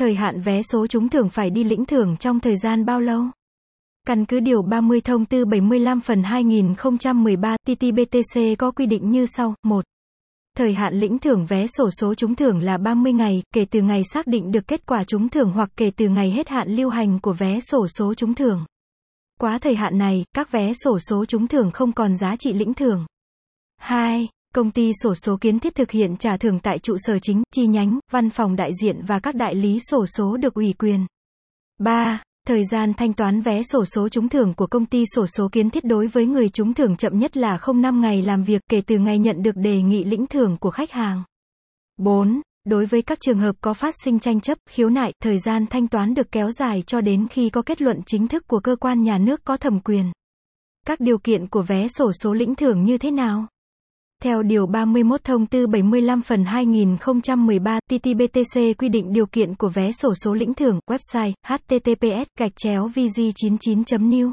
Thời hạn vé số trúng thưởng phải đi lĩnh thưởng trong thời gian bao lâu? Căn cứ Điều 30 Thông tư 75 phần 2013 TTBTC có quy định như sau. 1. Thời hạn lĩnh thưởng vé sổ số trúng thưởng là 30 ngày, kể từ ngày xác định được kết quả trúng thưởng hoặc kể từ ngày hết hạn lưu hành của vé sổ số trúng thưởng. Quá thời hạn này, các vé sổ số trúng thưởng không còn giá trị lĩnh thưởng. 2. Công ty sổ số kiến thiết thực hiện trả thưởng tại trụ sở chính, chi nhánh, văn phòng đại diện và các đại lý sổ số được ủy quyền. 3. Thời gian thanh toán vé sổ số trúng thưởng của công ty sổ số kiến thiết đối với người trúng thưởng chậm nhất là 05 ngày làm việc kể từ ngày nhận được đề nghị lĩnh thưởng của khách hàng. 4. Đối với các trường hợp có phát sinh tranh chấp, khiếu nại, thời gian thanh toán được kéo dài cho đến khi có kết luận chính thức của cơ quan nhà nước có thẩm quyền. Các điều kiện của vé sổ số lĩnh thưởng như thế nào? Theo Điều 31 Thông tư 75 phần 2013 TTBTC quy định điều kiện của vé sổ số lĩnh thưởng, website, https, gạch chéo vg99.new.